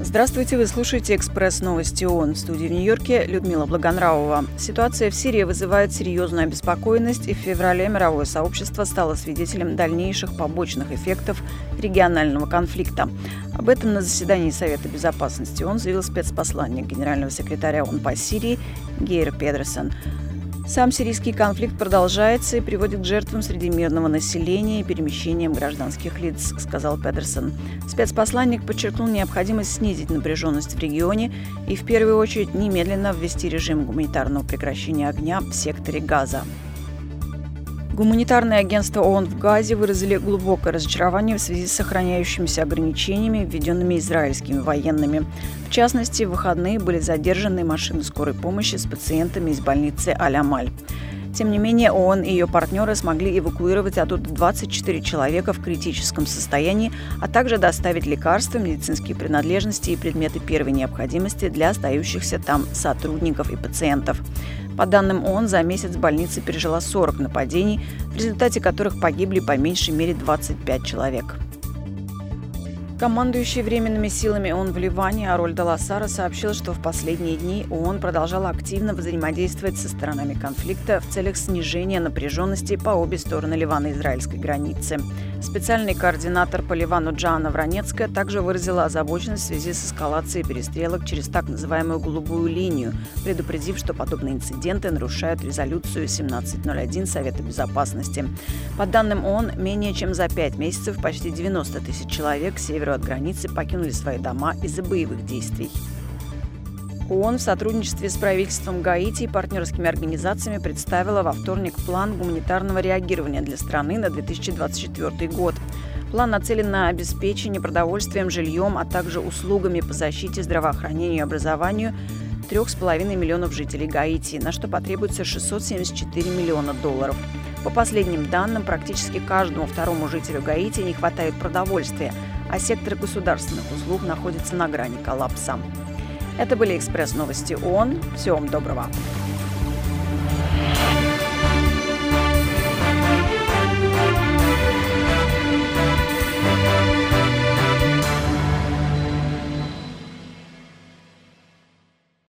Здравствуйте, вы слушаете «Экспресс новости ООН». В студии в Нью-Йорке Людмила Благонравова. Ситуация в Сирии вызывает серьезную обеспокоенность, и в феврале мировое сообщество стало свидетелем дальнейших побочных эффектов регионального конфликта. Об этом на заседании Совета безопасности ООН заявил спецпосланник генерального секретаря ООН по Сирии Гейр Педерсон. Сам сирийский конфликт продолжается и приводит к жертвам среди мирного населения и перемещениям гражданских лиц, сказал Педерсон. Спецпосланник подчеркнул необходимость снизить напряженность в регионе и в первую очередь немедленно ввести режим гуманитарного прекращения огня в секторе Газа. Гуманитарные агентства ООН в Газе выразили глубокое разочарование в связи с сохраняющимися ограничениями, введенными израильскими военными. В частности, в выходные были задержаны машины скорой помощи с пациентами из больницы Аль-Амаль. Тем не менее, ООН и ее партнеры смогли эвакуировать оттуда 24 человека в критическом состоянии, а также доставить лекарства, медицинские принадлежности и предметы первой необходимости для остающихся там сотрудников и пациентов. По данным ООН, за месяц больница пережила 40 нападений, в результате которых погибли по меньшей мере 25 человек. Командующий временными силами ООН в Ливане Ароль Даласара сообщил, что в последние дни ООН продолжала активно взаимодействовать со сторонами конфликта в целях снижения напряженности по обе стороны Ливано-израильской границы. Специальный координатор по Ливану Джана Вранецкая также выразила озабоченность в связи с эскалацией перестрелок через так называемую «голубую линию», предупредив, что подобные инциденты нарушают резолюцию 1701 Совета Безопасности. По данным ООН, менее чем за пять месяцев почти 90 тысяч человек север северу от границы покинули свои дома из-за боевых действий. ООН в сотрудничестве с правительством Гаити и партнерскими организациями представила во вторник план гуманитарного реагирования для страны на 2024 год. План нацелен на обеспечение продовольствием, жильем, а также услугами по защите, здравоохранению и образованию 3,5 миллионов жителей Гаити, на что потребуется 674 миллиона долларов. По последним данным, практически каждому второму жителю Гаити не хватает продовольствия – а сектор государственных услуг находится на грани коллапса. Это были экспресс-новости ООН. Всего вам доброго.